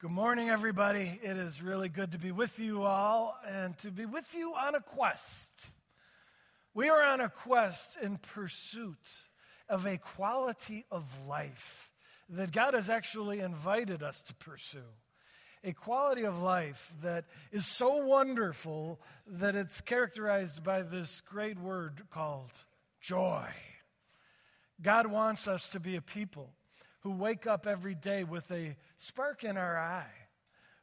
Good morning, everybody. It is really good to be with you all and to be with you on a quest. We are on a quest in pursuit of a quality of life that God has actually invited us to pursue. A quality of life that is so wonderful that it's characterized by this great word called joy. God wants us to be a people who wake up every day with a spark in our eye,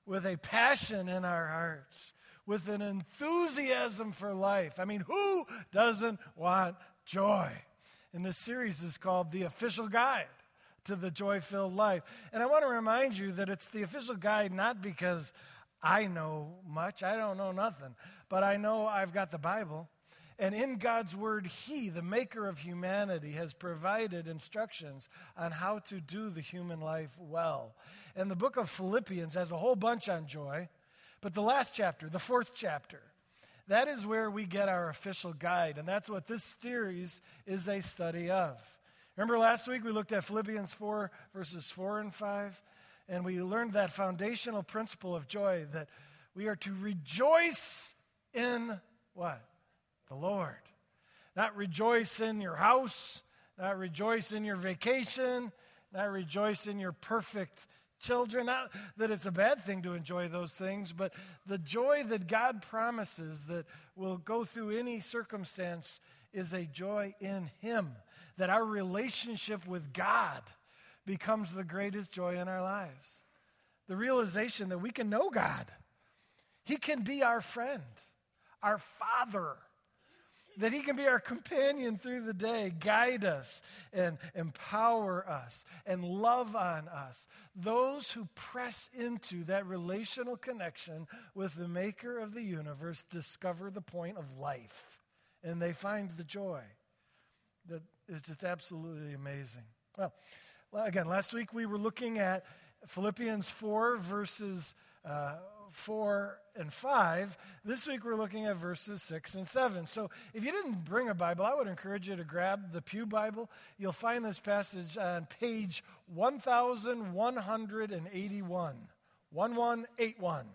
with a passion in our hearts, with an enthusiasm for life. I mean, who doesn't want joy? And this series is called The Official Guide to the Joy Filled Life. And I want to remind you that it's the official guide not because I know much, I don't know nothing, but I know I've got the Bible. And in God's word, He, the maker of humanity, has provided instructions on how to do the human life well. And the book of Philippians has a whole bunch on joy, but the last chapter, the fourth chapter, that is where we get our official guide. And that's what this series is a study of. Remember last week we looked at Philippians 4, verses 4 and 5, and we learned that foundational principle of joy that we are to rejoice in what? The Lord. Not rejoice in your house, not rejoice in your vacation, not rejoice in your perfect children. Not that it's a bad thing to enjoy those things, but the joy that God promises that will go through any circumstance is a joy in Him. That our relationship with God becomes the greatest joy in our lives. The realization that we can know God, He can be our friend, our Father that He can be our companion through the day, guide us and empower us and love on us. Those who press into that relational connection with the Maker of the universe discover the point of life and they find the joy that is just absolutely amazing. Well, again, last week we were looking at Philippians 4, verses. Uh, 4 and 5. This week we're looking at verses 6 and 7. So if you didn't bring a Bible, I would encourage you to grab the Pew Bible. You'll find this passage on page 1181. 1181.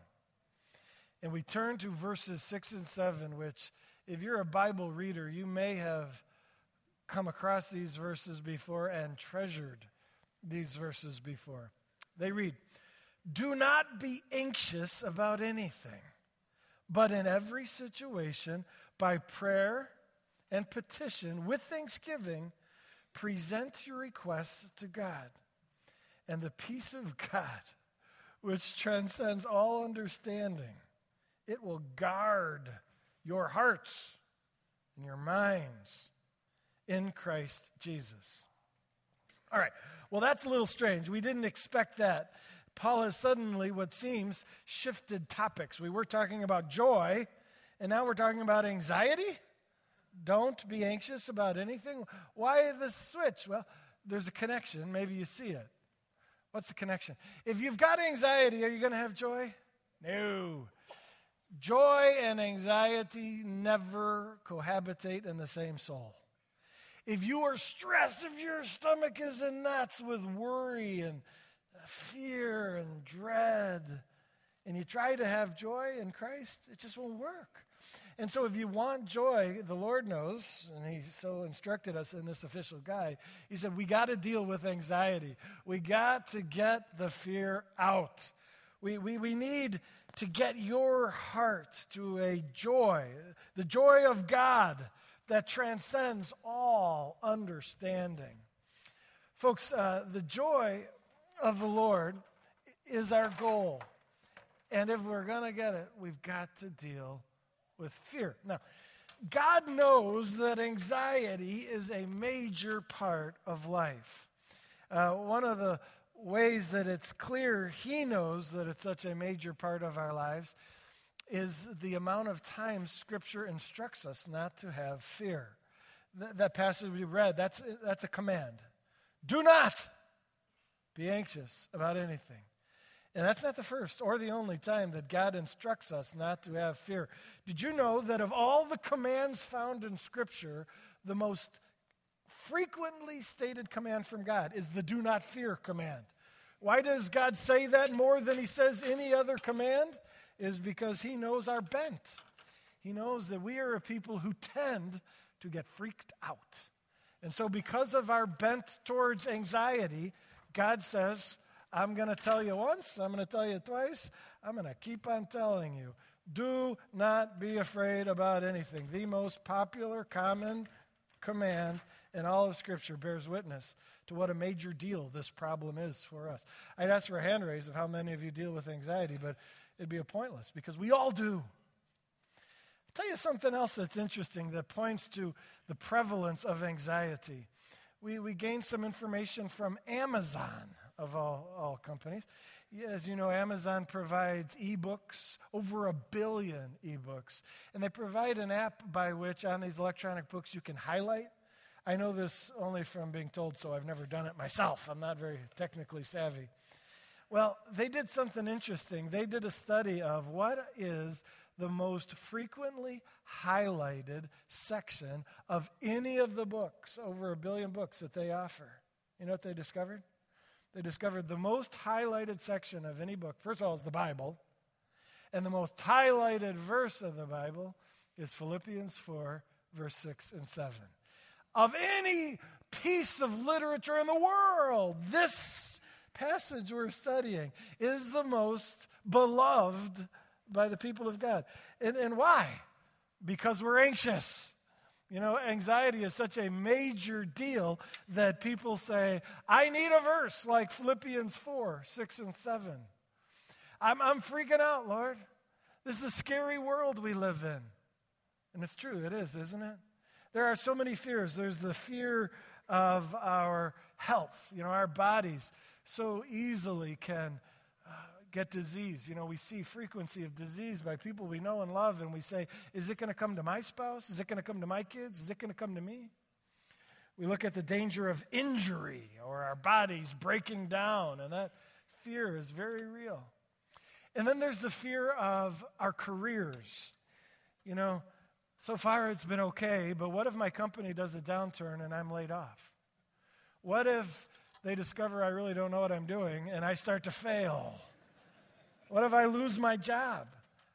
And we turn to verses 6 and 7, which, if you're a Bible reader, you may have come across these verses before and treasured these verses before. They read, do not be anxious about anything, but in every situation, by prayer and petition with thanksgiving, present your requests to God. And the peace of God, which transcends all understanding, it will guard your hearts and your minds in Christ Jesus. All right. Well, that's a little strange. We didn't expect that. Paul has suddenly, what seems, shifted topics. We were talking about joy, and now we're talking about anxiety. Don't be anxious about anything. Why the switch? Well, there's a connection. Maybe you see it. What's the connection? If you've got anxiety, are you going to have joy? No. Joy and anxiety never cohabitate in the same soul. If you are stressed, if your stomach is in knots with worry and fear and dread, and you try to have joy in Christ, it just won't work. And so, if you want joy, the Lord knows, and He so instructed us in this official guide. He said, We got to deal with anxiety. We got to get the fear out. We, we, we need to get your heart to a joy, the joy of God that transcends all understanding. Folks, uh, the joy of the Lord is our goal. And if we're going to get it, we've got to deal with fear. Now, God knows that anxiety is a major part of life. Uh, one of the ways that it's clear He knows that it's such a major part of our lives is the amount of times Scripture instructs us not to have fear. Th- that passage we read, that's, that's a command. Do not be anxious about anything. And that's not the first or the only time that God instructs us not to have fear. Did you know that of all the commands found in Scripture, the most frequently stated command from God is the do not fear command? Why does God say that more than he says any other command? Is because he knows our bent. He knows that we are a people who tend to get freaked out. And so, because of our bent towards anxiety, God says, I'm going to tell you once, I'm going to tell you twice, I'm going to keep on telling you. Do not be afraid about anything. The most popular, common command in all of Scripture bears witness to what a major deal this problem is for us. I'd ask for a hand raise of how many of you deal with anxiety, but it'd be a pointless because we all do. I'll tell you something else that's interesting that points to the prevalence of anxiety. We, we gained some information from Amazon, of all, all companies. As you know, Amazon provides ebooks, over a billion ebooks. And they provide an app by which on these electronic books you can highlight I know this only from being told so. I've never done it myself. I'm not very technically savvy. Well, they did something interesting. They did a study of what is the most frequently highlighted section of any of the books, over a billion books that they offer. You know what they discovered? They discovered the most highlighted section of any book, first of all, is the Bible. And the most highlighted verse of the Bible is Philippians 4, verse 6 and 7 of any piece of literature in the world. This passage we're studying is the most beloved by the people of God. And, and why? Because we're anxious. You know, anxiety is such a major deal that people say, I need a verse like Philippians 4 6 and 7. I'm, I'm freaking out, Lord. This is a scary world we live in. And it's true, it is, isn't it? There are so many fears. There's the fear of our health. You know, our bodies so easily can get disease. You know, we see frequency of disease by people we know and love, and we say, is it going to come to my spouse? Is it going to come to my kids? Is it going to come to me? We look at the danger of injury or our bodies breaking down, and that fear is very real. And then there's the fear of our careers. You know, so far, it's been okay, but what if my company does a downturn and I'm laid off? What if they discover I really don't know what I'm doing and I start to fail? What if I lose my job?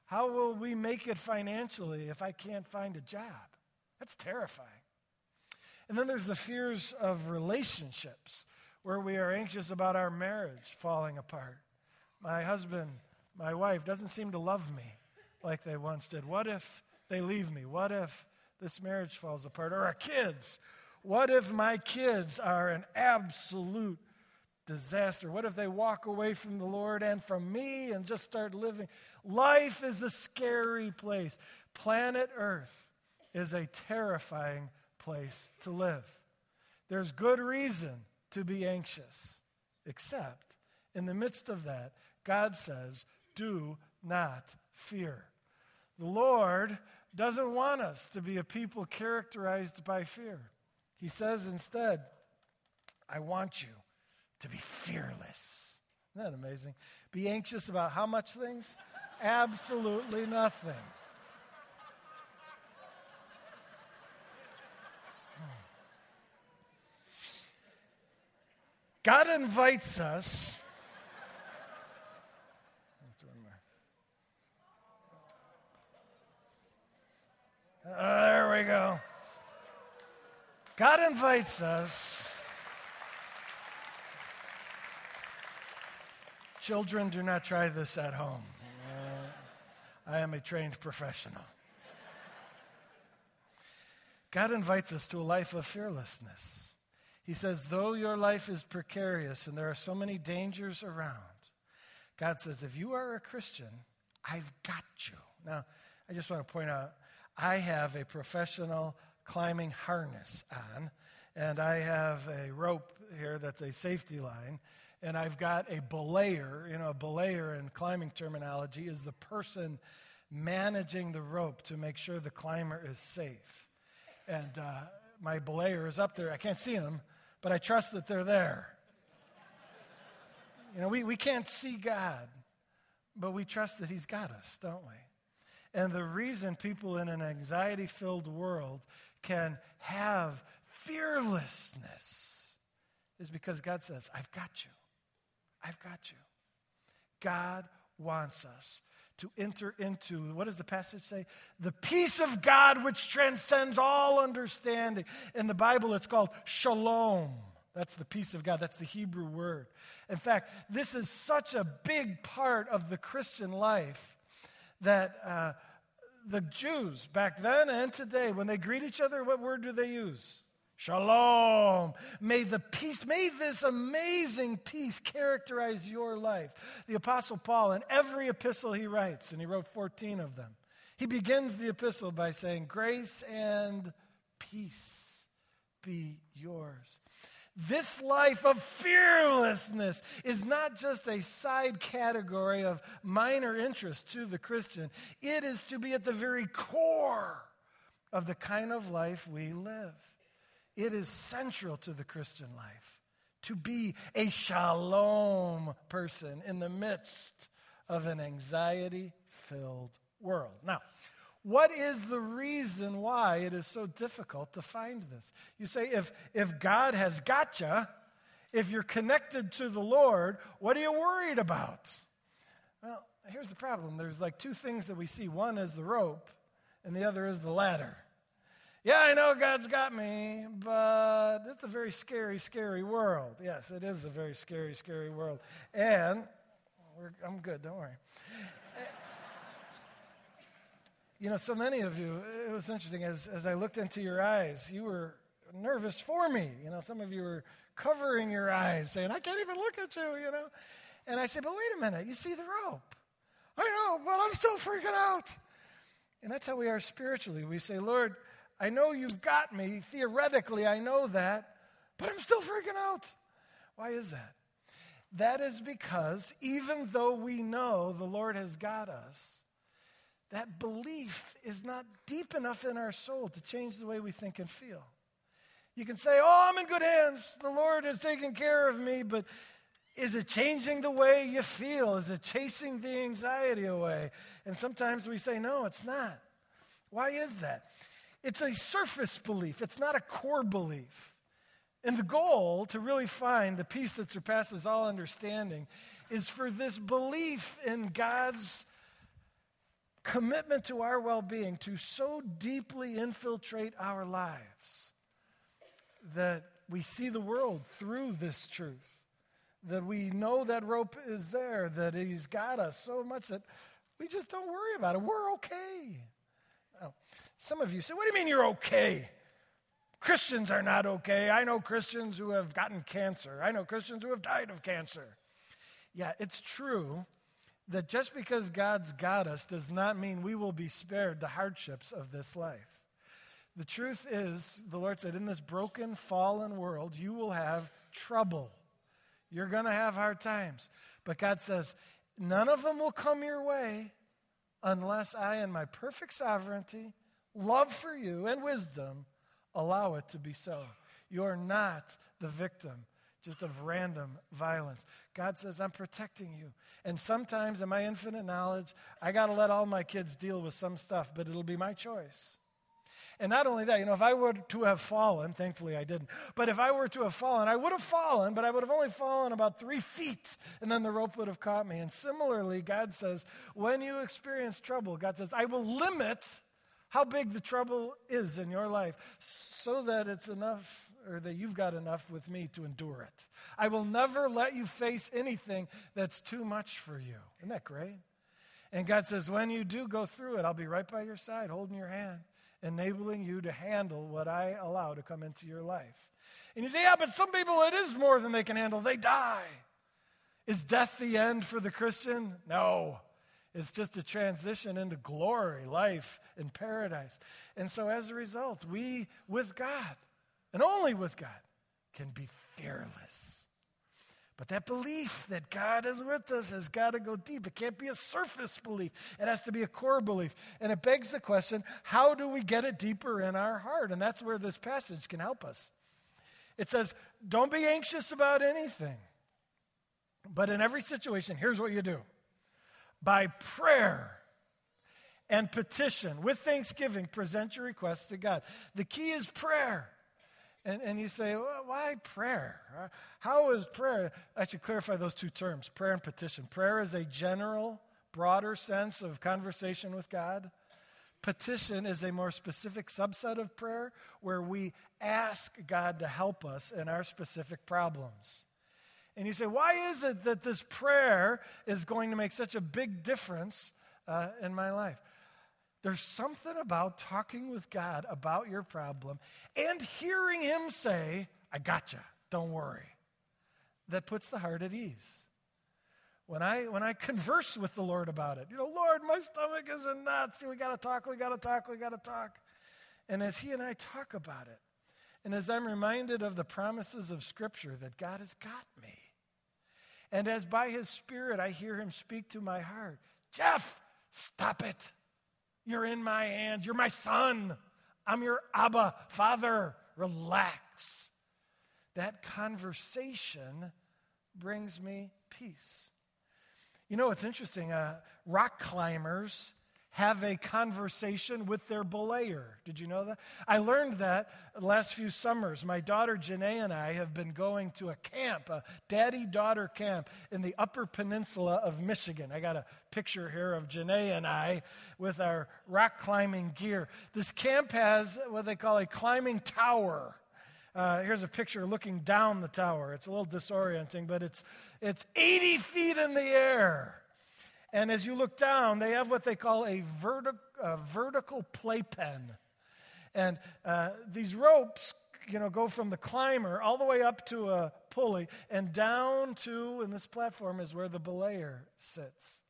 How will we make it financially if I can't find a job? That's terrifying. And then there's the fears of relationships, where we are anxious about our marriage falling apart. My husband, my wife, doesn't seem to love me like they once did. What if they leave me? What if this marriage falls apart? Or our kids? What if my kids are an absolute disaster? What if they walk away from the Lord and from me and just start living? Life is a scary place. Planet Earth is a terrifying place to live. There's good reason to be anxious, except in the midst of that, God says, Do not fear. The Lord doesn't want us to be a people characterized by fear. He says instead, I want you to be fearless. Isn't that amazing? Be anxious about how much things? Absolutely nothing. Hmm. God invites us there we go. God invites us. Children, do not try this at home. I am a trained professional. God invites us to a life of fearlessness. He says, though your life is precarious and there are so many dangers around, God says, if you are a Christian, I've got you. Now, I just want to point out I have a professional climbing harness on, and I have a rope here that's a safety line, and I've got a belayer. You know, a belayer in climbing terminology is the person managing the rope to make sure the climber is safe. And uh, my belayer is up there. I can't see them, but I trust that they're there. You know, we, we can't see God, but we trust that He's got us, don't we? And the reason people in an anxiety filled world can have fearlessness is because God says, I've got you. I've got you. God wants us to enter into, what does the passage say? The peace of God which transcends all understanding. In the Bible, it's called shalom. That's the peace of God. That's the Hebrew word. In fact, this is such a big part of the Christian life that uh, the Jews back then and today, when they greet each other, what word do they use? Shalom. May the peace, may this amazing peace characterize your life. The Apostle Paul, in every epistle he writes, and he wrote 14 of them, he begins the epistle by saying, Grace and peace be yours. This life of fearlessness is not just a side category of minor interest to the Christian, it is to be at the very core of the kind of life we live. It is central to the Christian life to be a shalom person in the midst of an anxiety filled world. Now, what is the reason why it is so difficult to find this? You say, if, if God has got you, if you're connected to the Lord, what are you worried about? Well, here's the problem there's like two things that we see one is the rope, and the other is the ladder. Yeah, I know God's got me, but it's a very scary, scary world. Yes, it is a very scary, scary world. And I'm good, don't worry. you know, so many of you, it was interesting as, as I looked into your eyes, you were nervous for me. You know, some of you were covering your eyes, saying, I can't even look at you, you know. And I said, But wait a minute, you see the rope. I know, but I'm still freaking out. And that's how we are spiritually. We say, Lord, I know you've got me. Theoretically, I know that, but I'm still freaking out. Why is that? That is because even though we know the Lord has got us, that belief is not deep enough in our soul to change the way we think and feel. You can say, Oh, I'm in good hands. The Lord is taking care of me, but is it changing the way you feel? Is it chasing the anxiety away? And sometimes we say, No, it's not. Why is that? It's a surface belief, it's not a core belief. And the goal to really find the peace that surpasses all understanding is for this belief in God's commitment to our well being to so deeply infiltrate our lives that we see the world through this truth, that we know that rope is there, that He's got us so much that we just don't worry about it. We're okay. Some of you say, What do you mean you're okay? Christians are not okay. I know Christians who have gotten cancer. I know Christians who have died of cancer. Yeah, it's true that just because God's got us does not mean we will be spared the hardships of this life. The truth is, the Lord said, in this broken, fallen world, you will have trouble. You're going to have hard times. But God says, none of them will come your way unless I, in my perfect sovereignty, love for you, and wisdom, allow it to be so. You're not the victim just of random violence. God says, I'm protecting you. And sometimes, in my infinite knowledge, I got to let all my kids deal with some stuff, but it'll be my choice. And not only that, you know, if I were to have fallen, thankfully I didn't, but if I were to have fallen, I would have fallen, but I would have only fallen about three feet, and then the rope would have caught me. And similarly, God says, when you experience trouble, God says, I will limit how big the trouble is in your life so that it's enough or that you've got enough with me to endure it. I will never let you face anything that's too much for you. Isn't that great? And God says, when you do go through it, I'll be right by your side, holding your hand, enabling you to handle what I allow to come into your life. And you say, yeah, but some people it is more than they can handle. They die. Is death the end for the Christian? No. It's just a transition into glory, life, in paradise. And so as a result, we, with God, and only with God, can be fearless. But that belief that God is with us has got to go deep. It can't be a surface belief, it has to be a core belief. And it begs the question how do we get it deeper in our heart? And that's where this passage can help us. It says, Don't be anxious about anything, but in every situation, here's what you do by prayer and petition with thanksgiving present your requests to God. The key is prayer. And, and you say, well, why prayer? How is prayer? I should clarify those two terms prayer and petition. Prayer is a general, broader sense of conversation with God. Petition is a more specific subset of prayer where we ask God to help us in our specific problems. And you say, why is it that this prayer is going to make such a big difference uh, in my life? There's something about talking with God about your problem and hearing Him say, I gotcha, don't worry, that puts the heart at ease. When I, when I converse with the Lord about it, you know, Lord, my stomach is in knots. We got to talk, we got to talk, we got to talk. And as He and I talk about it, and as I'm reminded of the promises of Scripture that God has got me, and as by His Spirit I hear Him speak to my heart, Jeff, stop it. You're in my hands. You're my son. I'm your Abba, Father. Relax. That conversation brings me peace. You know, it's interesting. Uh, rock climbers have a conversation with their belayer. Did you know that? I learned that last few summers. My daughter Janae and I have been going to a camp, a daddy daughter camp in the upper peninsula of Michigan. I got a picture here of Janae and I with our rock climbing gear. This camp has what they call a climbing tower. Uh, here's a picture looking down the tower. It's a little disorienting, but it's, it's 80 feet in the air. And as you look down, they have what they call a, a vertical playpen. And uh, these ropes, you know, go from the climber all the way up to a pulley and down to, and this platform is where the belayer sits.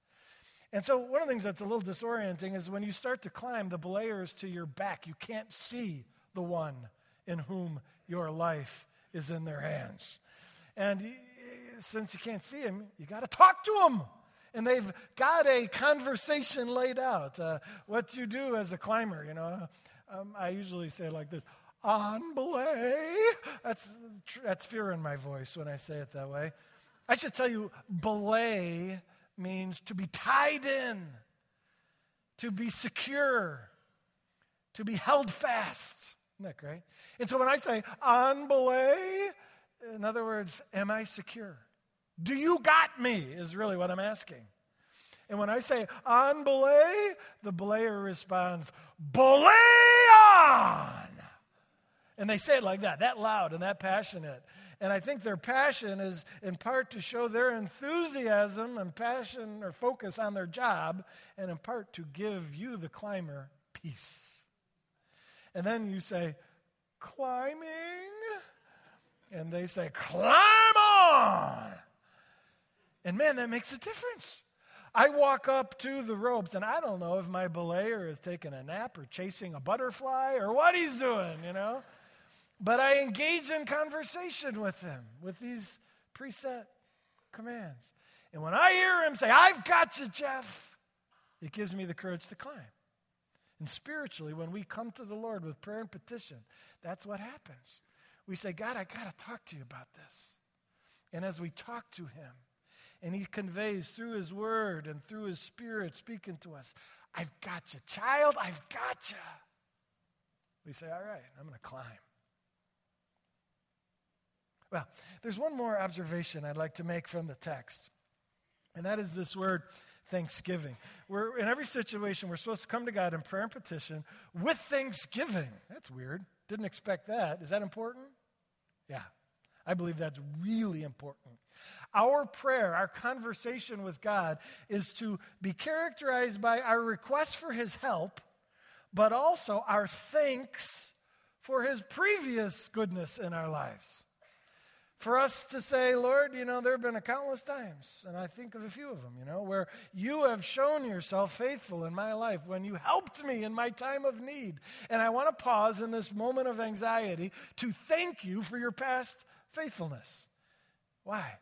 And so, one of the things that's a little disorienting is when you start to climb, the belayer is to your back. You can't see the one in whom your life is in their hands. And since you can't see him, you got to talk to him and they've got a conversation laid out. Uh, what you do as a climber, you know, um, I usually say like this on belay. That's, that's fear in my voice when I say it that way. I should tell you, belay means to be tied in, to be secure, to be held fast. Isn't that great? And so when I say on belay, in other words, am I secure? Do you got me? Is really what I'm asking. And when I say on belay, the belayer responds, belay on. And they say it like that, that loud and that passionate. And I think their passion is in part to show their enthusiasm and passion or focus on their job, and in part to give you, the climber, peace. And then you say, climbing? And they say, climb on. And man, that makes a difference. I walk up to the ropes, and I don't know if my belayer is taking a nap or chasing a butterfly or what he's doing, you know. But I engage in conversation with him with these preset commands. And when I hear him say, I've got you, Jeff, it gives me the courage to climb. And spiritually, when we come to the Lord with prayer and petition, that's what happens. We say, God, I got to talk to you about this. And as we talk to him, and he conveys through his word and through his spirit speaking to us, I've got you. Child, I've got you. We say, All right, I'm going to climb. Well, there's one more observation I'd like to make from the text, and that is this word thanksgiving. We're in every situation, we're supposed to come to God in prayer and petition with thanksgiving. That's weird. Didn't expect that. Is that important? Yeah, I believe that's really important. Our prayer, our conversation with God, is to be characterized by our request for His help, but also our thanks for His previous goodness in our lives. For us to say, Lord, you know, there have been a countless times, and I think of a few of them, you know, where you have shown yourself faithful in my life when you helped me in my time of need. And I want to pause in this moment of anxiety to thank you for your past faithfulness. Why?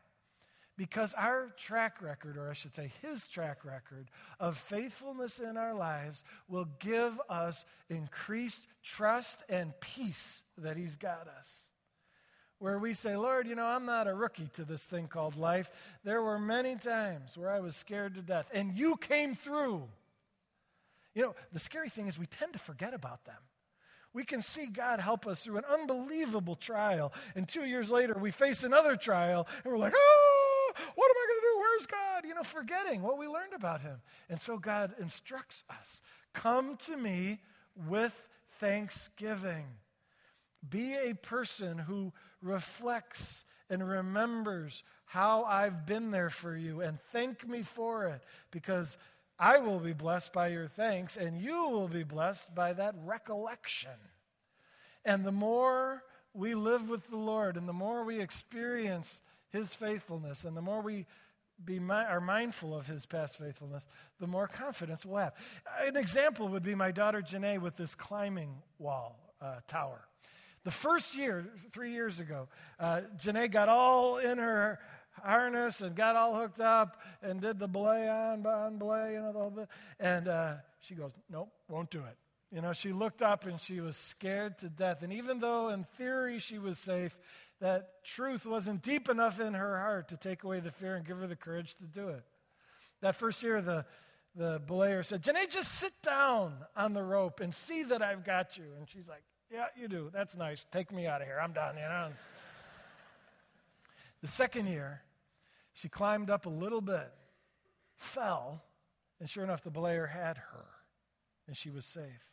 Because our track record, or I should say his track record, of faithfulness in our lives will give us increased trust and peace that he's got us. Where we say, Lord, you know, I'm not a rookie to this thing called life. There were many times where I was scared to death, and you came through. You know, the scary thing is we tend to forget about them. We can see God help us through an unbelievable trial. And two years later, we face another trial and we're like, oh, what am I going to do? Where's God? You know, forgetting what we learned about Him. And so God instructs us come to me with thanksgiving. Be a person who reflects and remembers how I've been there for you and thank me for it because I will be blessed by your thanks, and you will be blessed by that recollection. And the more we live with the Lord, and the more we experience His faithfulness, and the more we be mi- are mindful of His past faithfulness, the more confidence we'll have. An example would be my daughter Janae with this climbing wall uh, tower. The first year, three years ago, uh, Janae got all in her harness and got all hooked up and did the belay on, on belay, you know, the whole bit. And uh, she goes, nope, won't do it. You know, she looked up and she was scared to death. And even though in theory she was safe, that truth wasn't deep enough in her heart to take away the fear and give her the courage to do it. That first year, the, the belayer said, Janae, just sit down on the rope and see that I've got you. And she's like, Yeah, you do. That's nice. Take me out of here. I'm done, you know. the second year, she climbed up a little bit, fell, and sure enough, the belayer had her, and she was safe.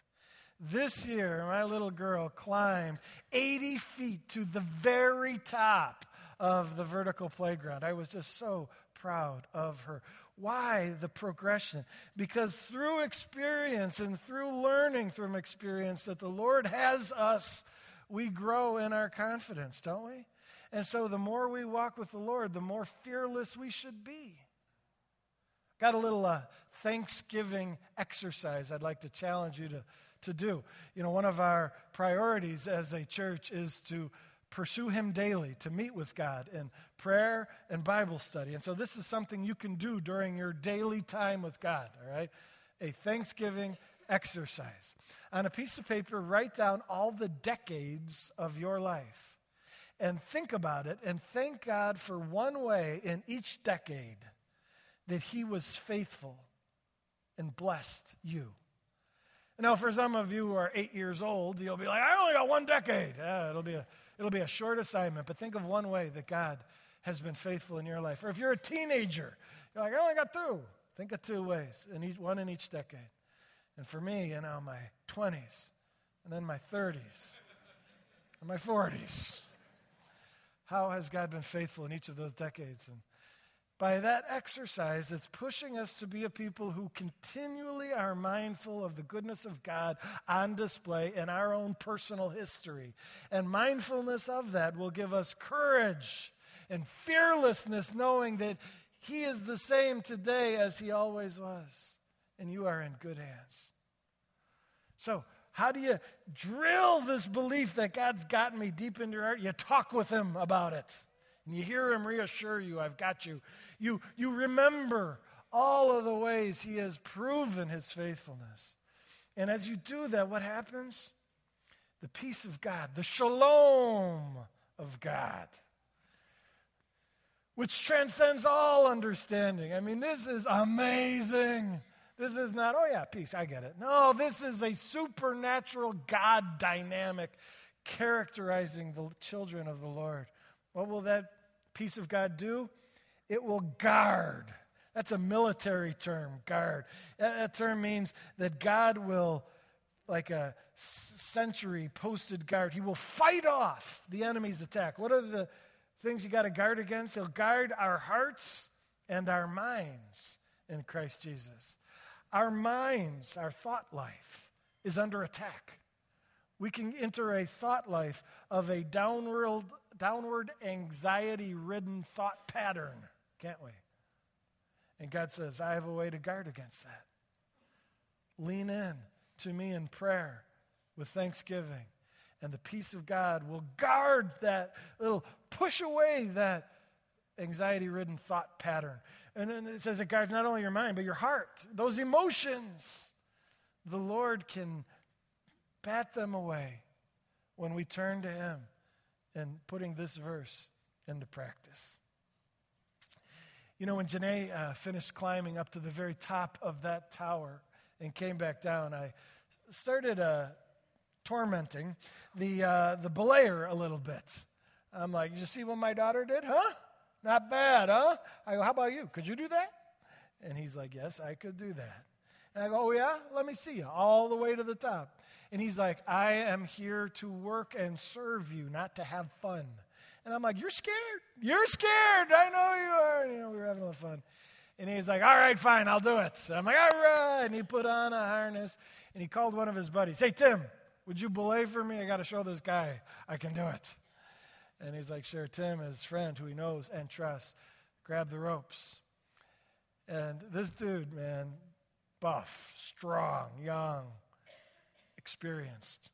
This year, my little girl climbed 80 feet to the very top of the vertical playground. I was just so proud of her. Why the progression? Because through experience and through learning from experience that the Lord has us, we grow in our confidence, don't we? And so the more we walk with the Lord, the more fearless we should be. Got a little uh, Thanksgiving exercise I'd like to challenge you to, to do. You know, one of our priorities as a church is to pursue Him daily, to meet with God in prayer and Bible study. And so this is something you can do during your daily time with God, all right? A Thanksgiving exercise. On a piece of paper, write down all the decades of your life and think about it and thank God for one way in each decade that He was faithful and blessed you. Now, for some of you who are eight years old, you'll be like, I only got one decade. Yeah, it'll, be a, it'll be a short assignment, but think of one way that God has been faithful in your life. Or if you're a teenager, you're like, I only got two. Think of two ways, in each, one in each decade. And for me, you know, my 20s, and then my 30s, and my 40s. How has God been faithful in each of those decades? And by that exercise, it's pushing us to be a people who continually are mindful of the goodness of God on display in our own personal history. And mindfulness of that will give us courage and fearlessness, knowing that He is the same today as He always was. And you are in good hands. So, how do you drill this belief that God's gotten me deep into your heart? You talk with Him about it. And you hear Him reassure you, I've got you. You, you remember all of the ways He has proven His faithfulness. And as you do that, what happens? The peace of God, the shalom of God, which transcends all understanding. I mean, this is amazing. This is not, oh yeah, peace, I get it. No, this is a supernatural God dynamic characterizing the children of the Lord. What will that peace of God do? It will guard. That's a military term, guard. That, that term means that God will, like a century posted guard, he will fight off the enemy's attack. What are the things you got to guard against? He'll guard our hearts and our minds in Christ Jesus. Our minds, our thought life, is under attack. We can enter a thought life of a downward, downward anxiety ridden thought pattern, can't we? And God says, I have a way to guard against that. Lean in to me in prayer with thanksgiving, and the peace of God will guard that, it'll push away that anxiety ridden thought pattern. And then it says it guards not only your mind, but your heart, those emotions. The Lord can bat them away when we turn to Him and putting this verse into practice. You know, when Janae uh, finished climbing up to the very top of that tower and came back down, I started uh, tormenting the, uh, the belayer a little bit. I'm like, you see what my daughter did, huh? Not bad, huh? I go, how about you? Could you do that? And he's like, yes, I could do that. And I go, oh, yeah? Let me see you all the way to the top. And he's like, I am here to work and serve you, not to have fun. And I'm like, you're scared. You're scared. I know you are. And, you know, we were having a little fun. And he's like, all right, fine, I'll do it. So I'm like, all right. And he put on a harness and he called one of his buddies. Hey, Tim, would you belay for me? I got to show this guy I can do it. And he's like, sure. Tim, his friend who he knows and trusts, grabbed the ropes. And this dude, man, buff, strong, young, experienced.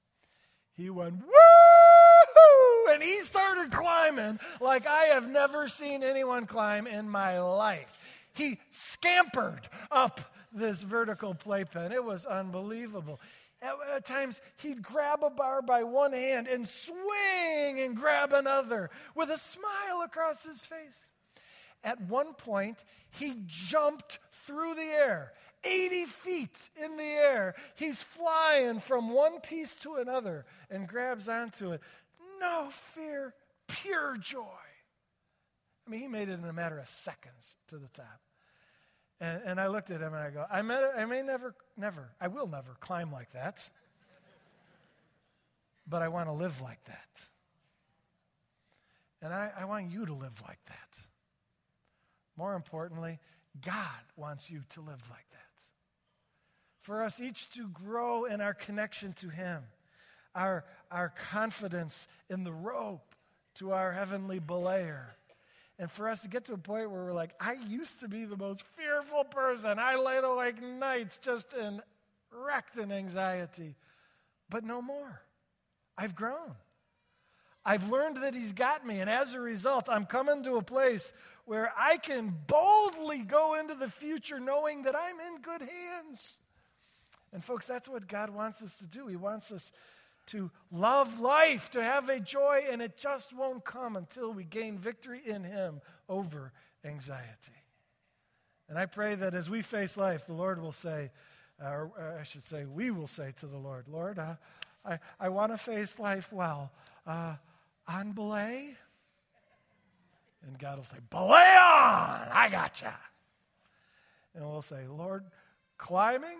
He went, woo! And he started climbing like I have never seen anyone climb in my life. He scampered up this vertical playpen. It was unbelievable. At, at, times, he'd grab a bar by one hand and swing and grab another with a smile across his face. At one point, he jumped through the air, 80 feet in the air. He's flying from one piece to another and grabs onto it. No fear, pure joy. I mean, he made it in a matter of seconds to the top. And, and I looked at him and I go, I may, I may never, never, I will never climb like that. But I want to live like that. And I, I want you to live like that. More importantly, God wants you to live like that. For us each to grow in our connection to Him, our, our confidence in the rope to our heavenly belayer. And for us to get to a point where we're like, I used to be the most fearful person. I laid awake nights just in wrecked in anxiety, but no more. I've grown. I've learned that He's got me. And as a result, I'm coming to a place where I can boldly go into the future knowing that I'm in good hands. And, folks, that's what God wants us to do. He wants us to love life, to have a joy, and it just won't come until we gain victory in Him over anxiety. And I pray that as we face life, the Lord will say, uh, or I should say, we will say to the Lord, Lord, uh, I, I want to face life well. Uh, on belay? And God will say, belay on! I gotcha. And we'll say, Lord, climbing?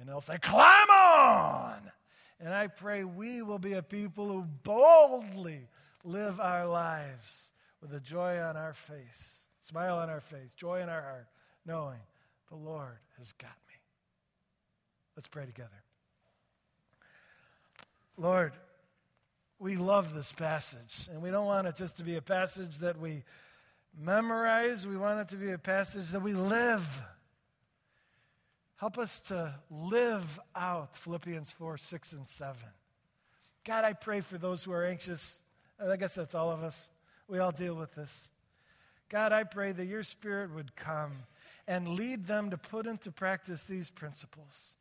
And he'll say, climb on! And I pray we will be a people who boldly live our lives with a joy on our face, smile on our face, joy in our heart, knowing the Lord has got me. Let's pray together. Lord, we love this passage, and we don't want it just to be a passage that we memorize, we want it to be a passage that we live. Help us to live out Philippians 4, 6, and 7. God, I pray for those who are anxious. I guess that's all of us. We all deal with this. God, I pray that your spirit would come and lead them to put into practice these principles.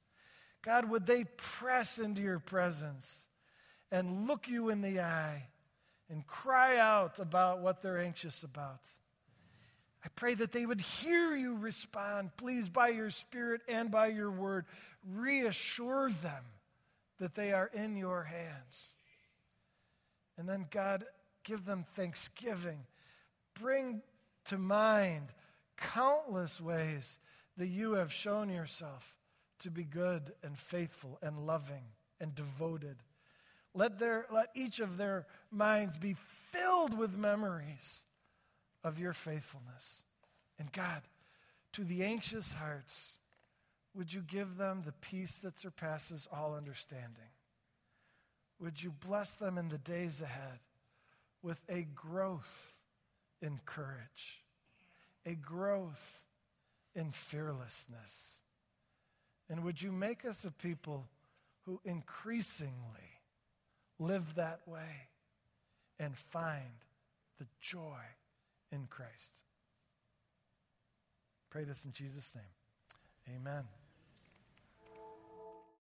God, would they press into your presence and look you in the eye and cry out about what they're anxious about? I pray that they would hear you respond. Please, by your Spirit and by your word, reassure them that they are in your hands. And then, God, give them thanksgiving. Bring to mind countless ways that you have shown yourself to be good and faithful and loving and devoted. Let, their, let each of their minds be filled with memories of your faithfulness. And God, to the anxious hearts, would you give them the peace that surpasses all understanding? Would you bless them in the days ahead with a growth in courage, a growth in fearlessness? And would you make us a people who increasingly live that way and find the joy in Christ. Pray this in Jesus' name. Amen.